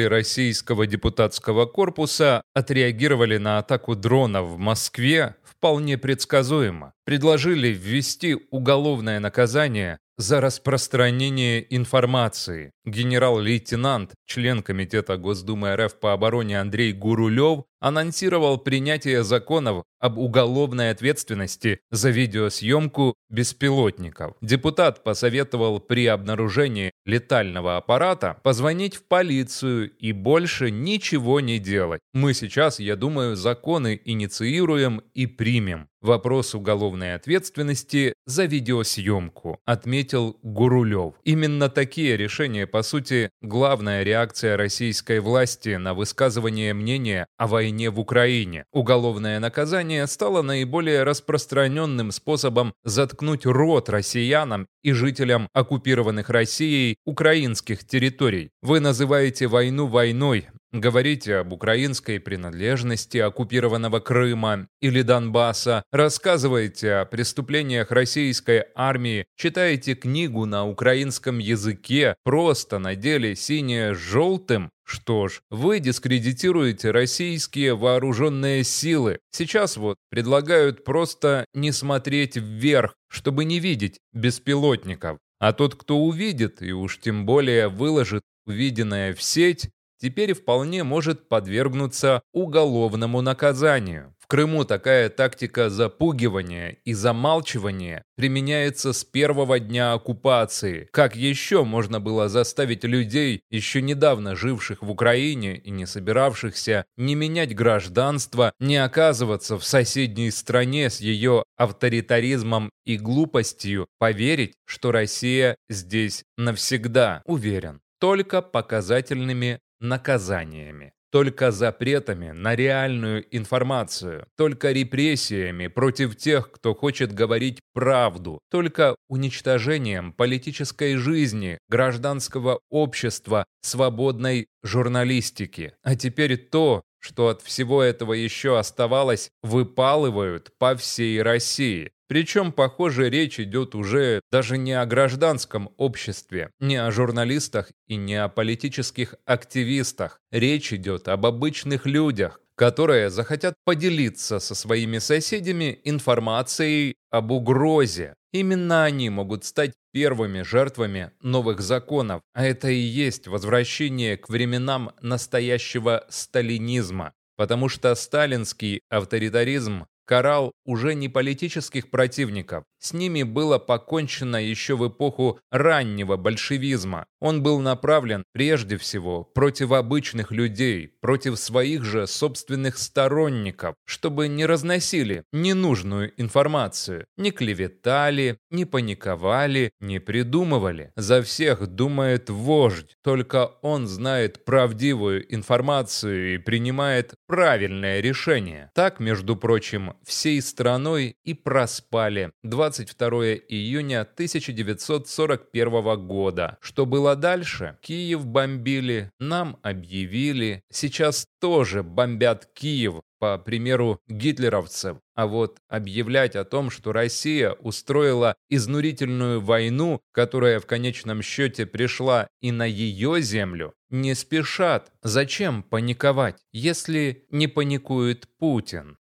служители российского депутатского корпуса отреагировали на атаку дрона в Москве вполне предсказуемо. Предложили ввести уголовное наказание за распространение информации. Генерал-лейтенант, член Комитета Госдумы РФ по обороне Андрей Гурулев анонсировал принятие законов об уголовной ответственности за видеосъемку беспилотников. Депутат посоветовал при обнаружении летального аппарата позвонить в полицию и больше ничего не делать. Мы сейчас, я думаю, законы инициируем и примем. Вопрос уголовной ответственности за видеосъемку, отметил Гурулев. Именно такие решения, по сути, главная реакция российской власти на высказывание мнения о войне в Украине. Уголовное наказание стало наиболее распространенным способом заткнуть рот россиянам и жителям оккупированных Россией украинских территорий. Вы называете войну войной, Говорите об украинской принадлежности оккупированного Крыма или Донбасса, рассказываете о преступлениях российской армии, читаете книгу на украинском языке, просто на деле синее с желтым, что ж, вы дискредитируете российские вооруженные силы. Сейчас вот предлагают просто не смотреть вверх, чтобы не видеть беспилотников. А тот, кто увидит и уж тем более выложит увиденное в сеть, теперь вполне может подвергнуться уголовному наказанию. В Крыму такая тактика запугивания и замалчивания применяется с первого дня оккупации. Как еще можно было заставить людей, еще недавно живших в Украине и не собиравшихся не менять гражданство, не оказываться в соседней стране с ее авторитаризмом и глупостью, поверить, что Россия здесь навсегда, уверен только показательными наказаниями, только запретами на реальную информацию, только репрессиями против тех, кто хочет говорить правду, только уничтожением политической жизни, гражданского общества, свободной журналистики. А теперь то, что от всего этого еще оставалось, выпалывают по всей России. Причем, похоже, речь идет уже даже не о гражданском обществе, не о журналистах и не о политических активистах. Речь идет об обычных людях, которые захотят поделиться со своими соседями информацией об угрозе. Именно они могут стать первыми жертвами новых законов, а это и есть возвращение к временам настоящего сталинизма, потому что сталинский авторитаризм карал уже не политических противников. С ними было покончено еще в эпоху раннего большевизма. Он был направлен прежде всего против обычных людей, против своих же собственных сторонников, чтобы не разносили ненужную информацию, не клеветали, не паниковали, не придумывали. За всех думает вождь, только он знает правдивую информацию и принимает правильное решение. Так, между прочим, всей страной и проспали 22 июня 1941 года. Что было дальше? Киев бомбили, нам объявили. Сейчас тоже бомбят Киев, по примеру гитлеровцев. А вот объявлять о том, что Россия устроила изнурительную войну, которая в конечном счете пришла и на ее землю, не спешат. Зачем паниковать, если не паникует Путин?